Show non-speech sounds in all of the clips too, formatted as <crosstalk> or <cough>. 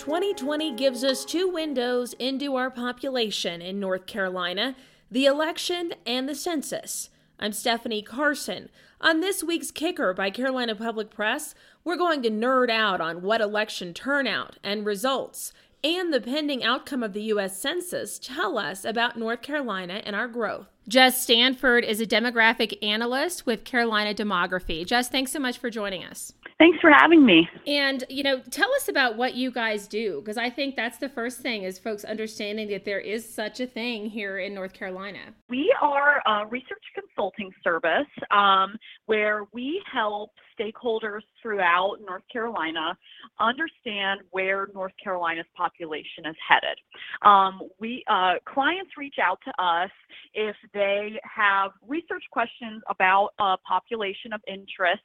2020 gives us two windows into our population in North Carolina the election and the census. I'm Stephanie Carson. On this week's Kicker by Carolina Public Press, we're going to nerd out on what election turnout and results and the pending outcome of the U.S. Census tell us about North Carolina and our growth. Jess Stanford is a demographic analyst with Carolina Demography. Jess, thanks so much for joining us. Thanks for having me. And, you know, tell us about what you guys do, because I think that's the first thing is folks understanding that there is such a thing here in North Carolina. We are a research consulting service um, where we help stakeholders throughout North Carolina understand where North Carolina's population is headed. Um, we uh, clients reach out to us if they have research questions about a population of interest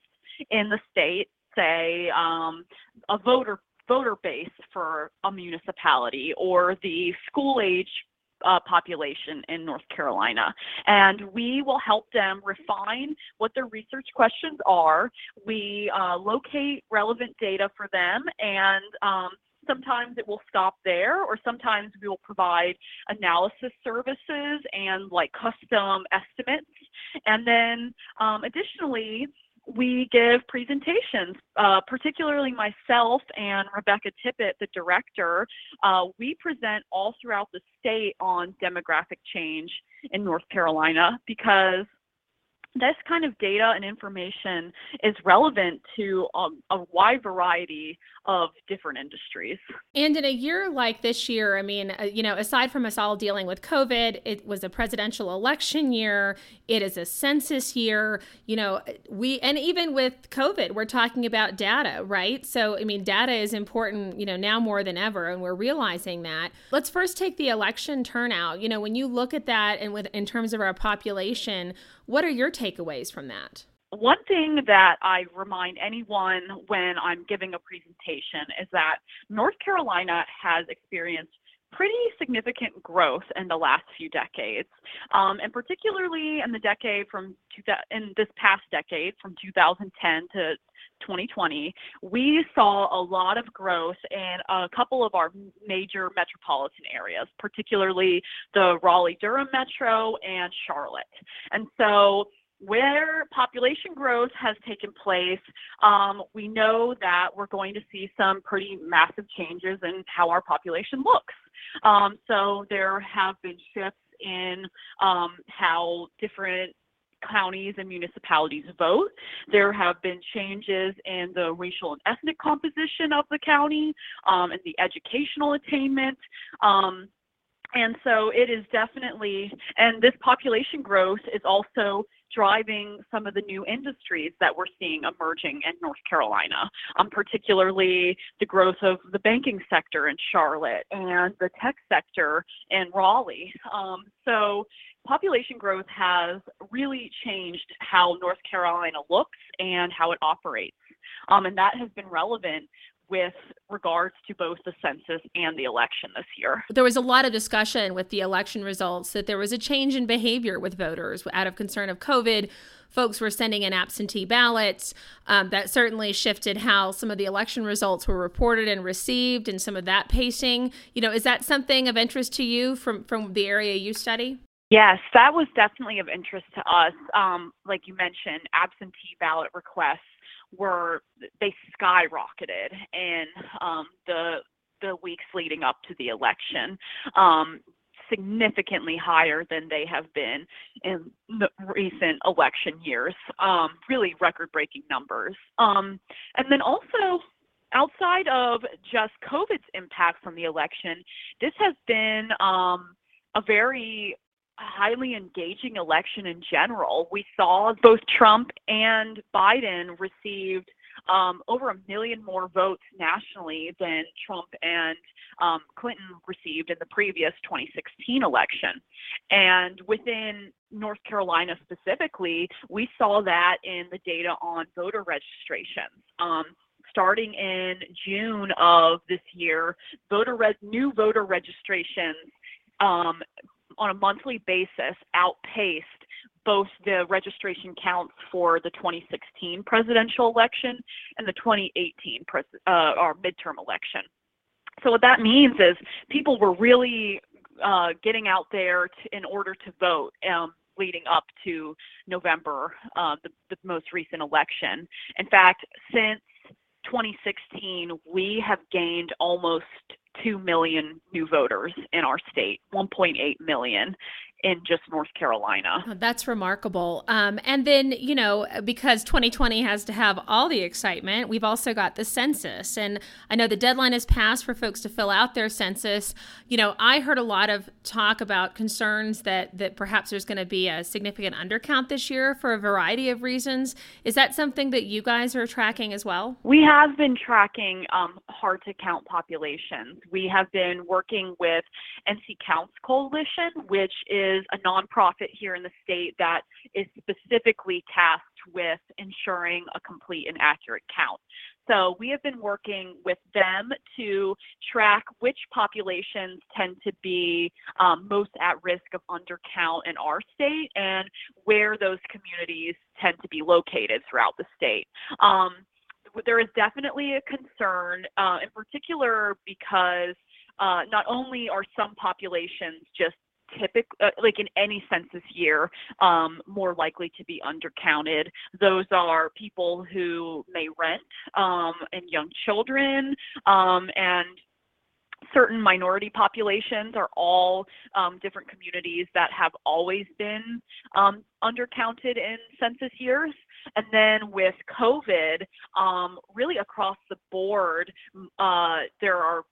in the state say um, a voter voter base for a municipality or the school age uh, population in North Carolina. And we will help them refine what their research questions are. We uh, locate relevant data for them and um, sometimes it will stop there or sometimes we will provide analysis services and like custom estimates and then um, additionally we give presentations, uh, particularly myself and Rebecca Tippett, the director. Uh, we present all throughout the state on demographic change in North Carolina because this kind of data and information is relevant to um, a wide variety of different industries. And in a year like this year, I mean, uh, you know, aside from us all dealing with COVID, it was a presidential election year, it is a census year, you know, we, and even with COVID, we're talking about data, right? So, I mean, data is important, you know, now more than ever, and we're realizing that. Let's first take the election turnout. You know, when you look at that and with, in terms of our population, what are your takeaways from that? One thing that I remind anyone when I'm giving a presentation is that North Carolina has experienced pretty significant growth in the last few decades, um, and particularly in the decade from in this past decade from 2010 to 2020, we saw a lot of growth in a couple of our major metropolitan areas, particularly the Raleigh Durham metro and Charlotte. And so where population growth has taken place, um, we know that we're going to see some pretty massive changes in how our population looks. Um, so there have been shifts in um, how different counties and municipalities vote. There have been changes in the racial and ethnic composition of the county um, and the educational attainment. Um, and so it is definitely, and this population growth is also driving some of the new industries that we're seeing emerging in North Carolina, um, particularly the growth of the banking sector in Charlotte and the tech sector in Raleigh. Um, so population growth has really changed how North Carolina looks and how it operates. Um, and that has been relevant with regards to both the census and the election this year. There was a lot of discussion with the election results that there was a change in behavior with voters out of concern of COVID. Folks were sending in absentee ballots. Um, that certainly shifted how some of the election results were reported and received, and some of that pacing. You know, is that something of interest to you from from the area you study? Yes, that was definitely of interest to us. Um, like you mentioned, absentee ballot requests were they skyrocketed in um, the the weeks leading up to the election. Um, significantly higher than they have been in the recent election years. Um, really record breaking numbers. Um, and then also, outside of just COVID's impacts on the election, this has been um, a very highly engaging election in general. We saw both Trump and Biden received um, over a million more votes nationally than Trump and um, Clinton received in the previous 2016 election. And within North Carolina specifically, we saw that in the data on voter registrations. Um, starting in June of this year, voter res- new voter registrations um, on a monthly basis outpaced both the registration counts for the 2016 presidential election and the 2018 pres- uh, or midterm election. So what that means is people were really uh, getting out there to, in order to vote. Um, leading up to November, uh, the, the most recent election. In fact, since 2016, we have gained almost 2 million new voters in our state, 1.8 million in just North Carolina. Oh, that's remarkable. Um, and then, you know, because 2020 has to have all the excitement, we've also got the census. And I know the deadline has passed for folks to fill out their census. You know, I heard a lot of talk about concerns that, that perhaps there's going to be a significant undercount this year for a variety of reasons. Is that something that you guys are tracking as well? We have been tracking um, hard to count populations. We have been working with NC Counts Coalition, which is is a nonprofit here in the state that is specifically tasked with ensuring a complete and accurate count. So we have been working with them to track which populations tend to be um, most at risk of undercount in our state and where those communities tend to be located throughout the state. Um, there is definitely a concern, uh, in particular because uh, not only are some populations just typical, uh, like in any census year, um, more likely to be undercounted. Those are people who may rent um, and young children um, and certain minority populations are all um, different communities that have always been um, undercounted in census years. And then with COVID, um, really across the board, uh, there are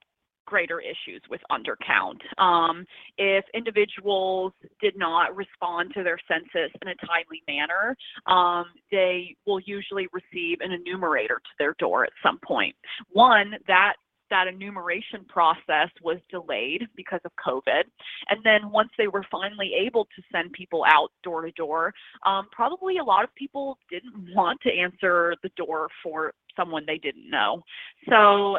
greater issues with undercount. Um, if individuals did not respond to their census in a timely manner, um, they will usually receive an enumerator to their door at some point. One, that that enumeration process was delayed because of COVID. And then once they were finally able to send people out door to door, um, probably a lot of people didn't want to answer the door for someone they didn't know. So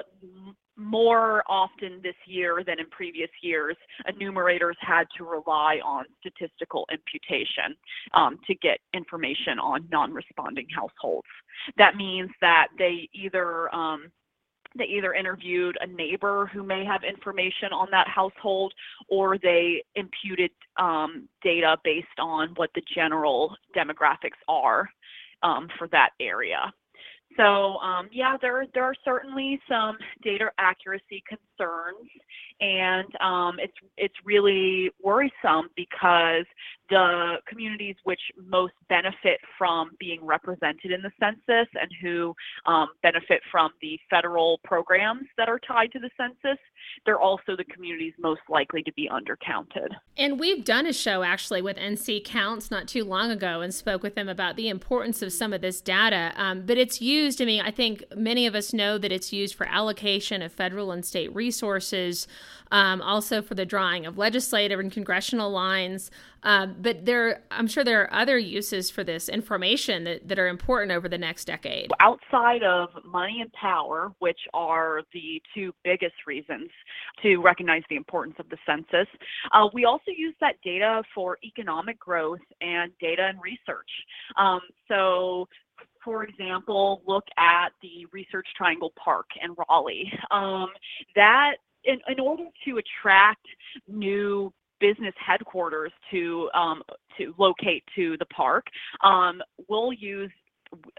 more often this year than in previous years, enumerators had to rely on statistical imputation um, to get information on non-responding households. That means that they either um, they either interviewed a neighbor who may have information on that household or they imputed um, data based on what the general demographics are um, for that area. So um, yeah, there there are certainly some data accuracy concerns, and um, it's it's really worrisome because the communities which most benefit from being represented in the census and who um, benefit from the federal programs that are tied to the census, they're also the communities most likely to be undercounted. And we've done a show actually with NC Counts not too long ago and spoke with them about the importance of some of this data. Um, but it's used, I mean, I think many of us know that it's used for allocation of federal and state resources, um, also for the drawing of legislative and congressional lines. Um, but there, I'm sure there are other uses for this information that, that are important over the next decade. Outside of money and power, which are the two biggest reasons to recognize the importance of the census, uh, we also use that data for economic growth and data and research. Um, so for example, look at the Research Triangle Park in Raleigh. Um, that in, in, order to attract new business headquarters to um, to locate to the park, um, we'll use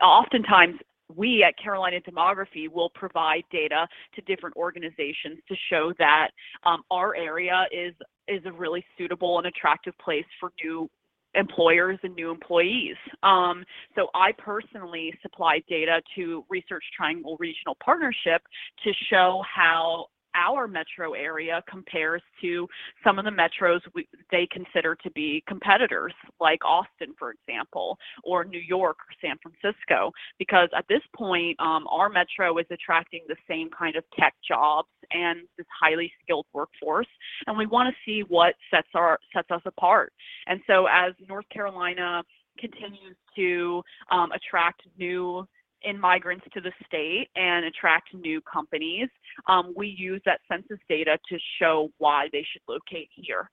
oftentimes we at Carolina Demography will provide data to different organizations to show that um, our area is is a really suitable and attractive place for new employers and new employees. Um, so I personally supplied data to Research Triangle Regional Partnership to show how our metro area compares to some of the metros we, they consider to be competitors, like Austin, for example, or New York or San Francisco, because at this point, um, our metro is attracting the same kind of tech jobs and this highly skilled workforce, and we want to see what sets our sets us apart. And so, as North Carolina continues to um, attract new in migrants to the state and attract new companies, um, we use that census data to show why they should locate here.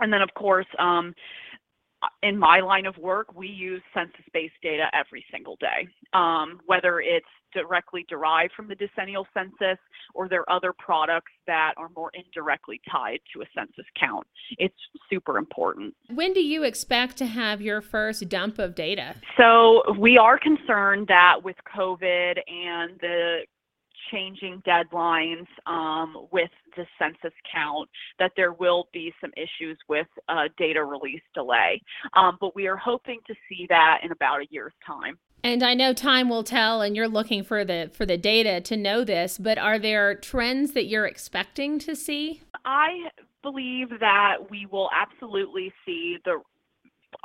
And then, of course, um, in my line of work, we use census based data every single day, um, whether it's directly derived from the decennial census or there are other products that are more indirectly tied to a census count. It's super important. When do you expect to have your first dump of data? So, we are concerned that with COVID and the changing deadlines um, with the census count, that there will be some issues with uh, data release delay. Um, but we are hoping to see that in about a year's time. And I know time will tell and you're looking for the for the data to know this, but are there trends that you're expecting to see? I believe that we will absolutely see the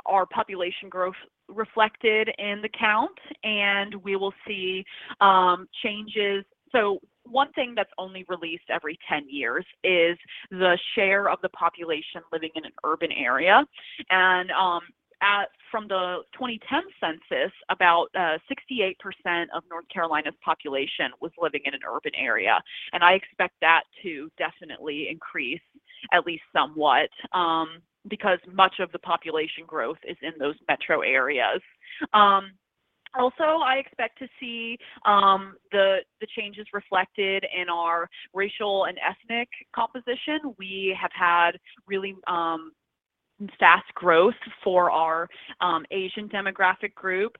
our population growth reflected in the count and we will see um, changes so one thing that's only released every 10 years is the share of the population living in an urban area. And um, at, from the 2010 census, about uh, 68% of North Carolina's population was living in an urban area. And I expect that to definitely increase, at least somewhat, um, because much of the population growth is in those metro areas. Um, also, I expect to see um, the the changes reflected in our racial and ethnic composition. We have had really um, fast growth for our um, Asian demographic group.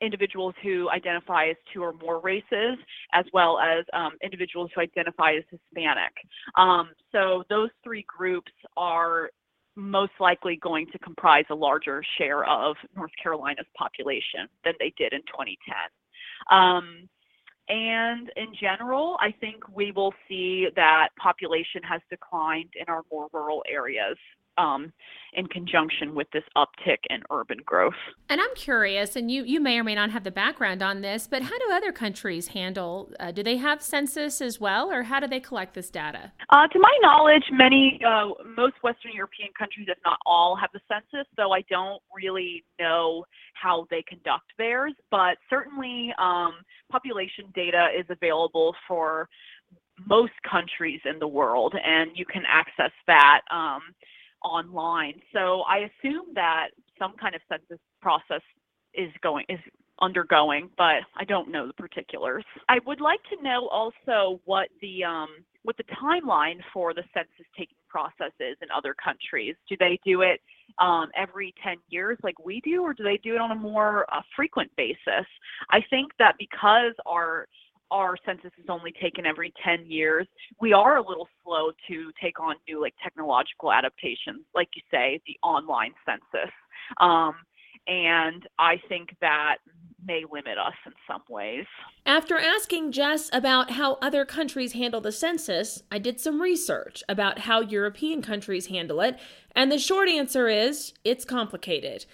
Individuals who identify as two or more races, as well as individuals who identify as Hispanic. So those three groups are most likely going to comprise a larger share of North Carolina's population than they did in 2010. Um, and in general, I think we will see that population has declined in our more rural areas um, in conjunction with this uptick in urban growth. And I'm curious, and you, you may or may not have the background on this, but how do other countries handle? Uh, do they have census as well, or how do they collect this data? Uh, to my knowledge, many, uh, most Western European countries, if not all, have the census. So I don't really know how they conduct theirs, but certainly um, population data is available for most countries in the world, and you can access that. Um, online. So I assume that some kind of census process is going is undergoing, but I don't know the particulars. I would like to know also what the um, what the timeline for the census taking process is in other countries. Do they do it um, every 10 years like we do, or do they do it on a more uh, frequent basis? I think that because our our census is only taken every 10 years, we are a little slow to take on new like technological adaptations, like you say, the online census. Um, and I think that may limit us in some ways. After asking Jess about how other countries handle the census, I did some research about how European countries handle it, and the short answer is it's complicated.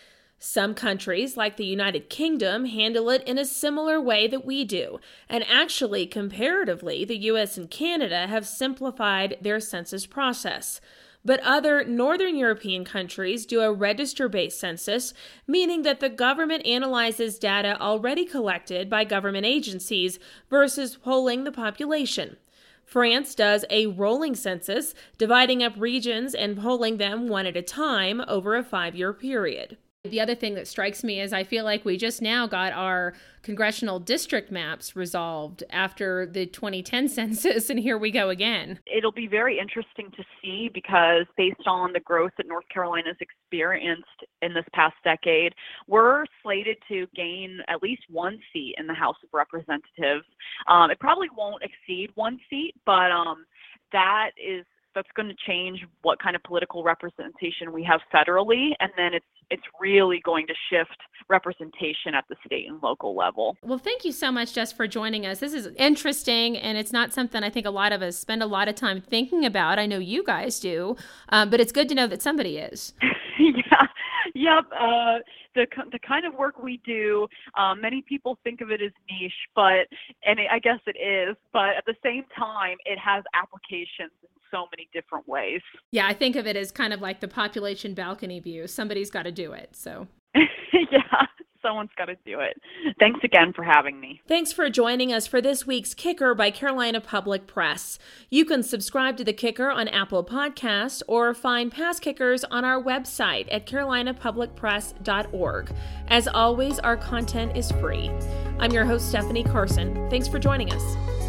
Some countries, like the United Kingdom, handle it in a similar way that we do. And actually, comparatively, the US and Canada have simplified their census process. But other Northern European countries do a register based census, meaning that the government analyzes data already collected by government agencies versus polling the population. France does a rolling census, dividing up regions and polling them one at a time over a five year period. The other thing that strikes me is I feel like we just now got our congressional district maps resolved after the 2010 <laughs> census, and here we go again. It'll be very interesting to see because, based on the growth that North Carolina's experienced in this past decade, we're slated to gain at least one seat in the House of Representatives. Um, it probably won't exceed one seat, but um, that is that's going to change what kind of political representation we have federally and then it's it's really going to shift representation at the state and local level. Well, thank you so much Jess for joining us. This is interesting and it's not something I think a lot of us spend a lot of time thinking about. I know you guys do, um, but it's good to know that somebody is. <laughs> yeah. Yep. Uh, the the kind of work we do, um, many people think of it as niche, but and it, I guess it is, but at the same time, it has applications in so many different ways. Yeah, I think of it as kind of like the population balcony view. Somebody's got to do it. So. <laughs> yeah. Someone's got to do it. Thanks again for having me. Thanks for joining us for this week's Kicker by Carolina Public Press. You can subscribe to the Kicker on Apple Podcasts or find past kickers on our website at carolinapublicpress.org. As always, our content is free. I'm your host, Stephanie Carson. Thanks for joining us.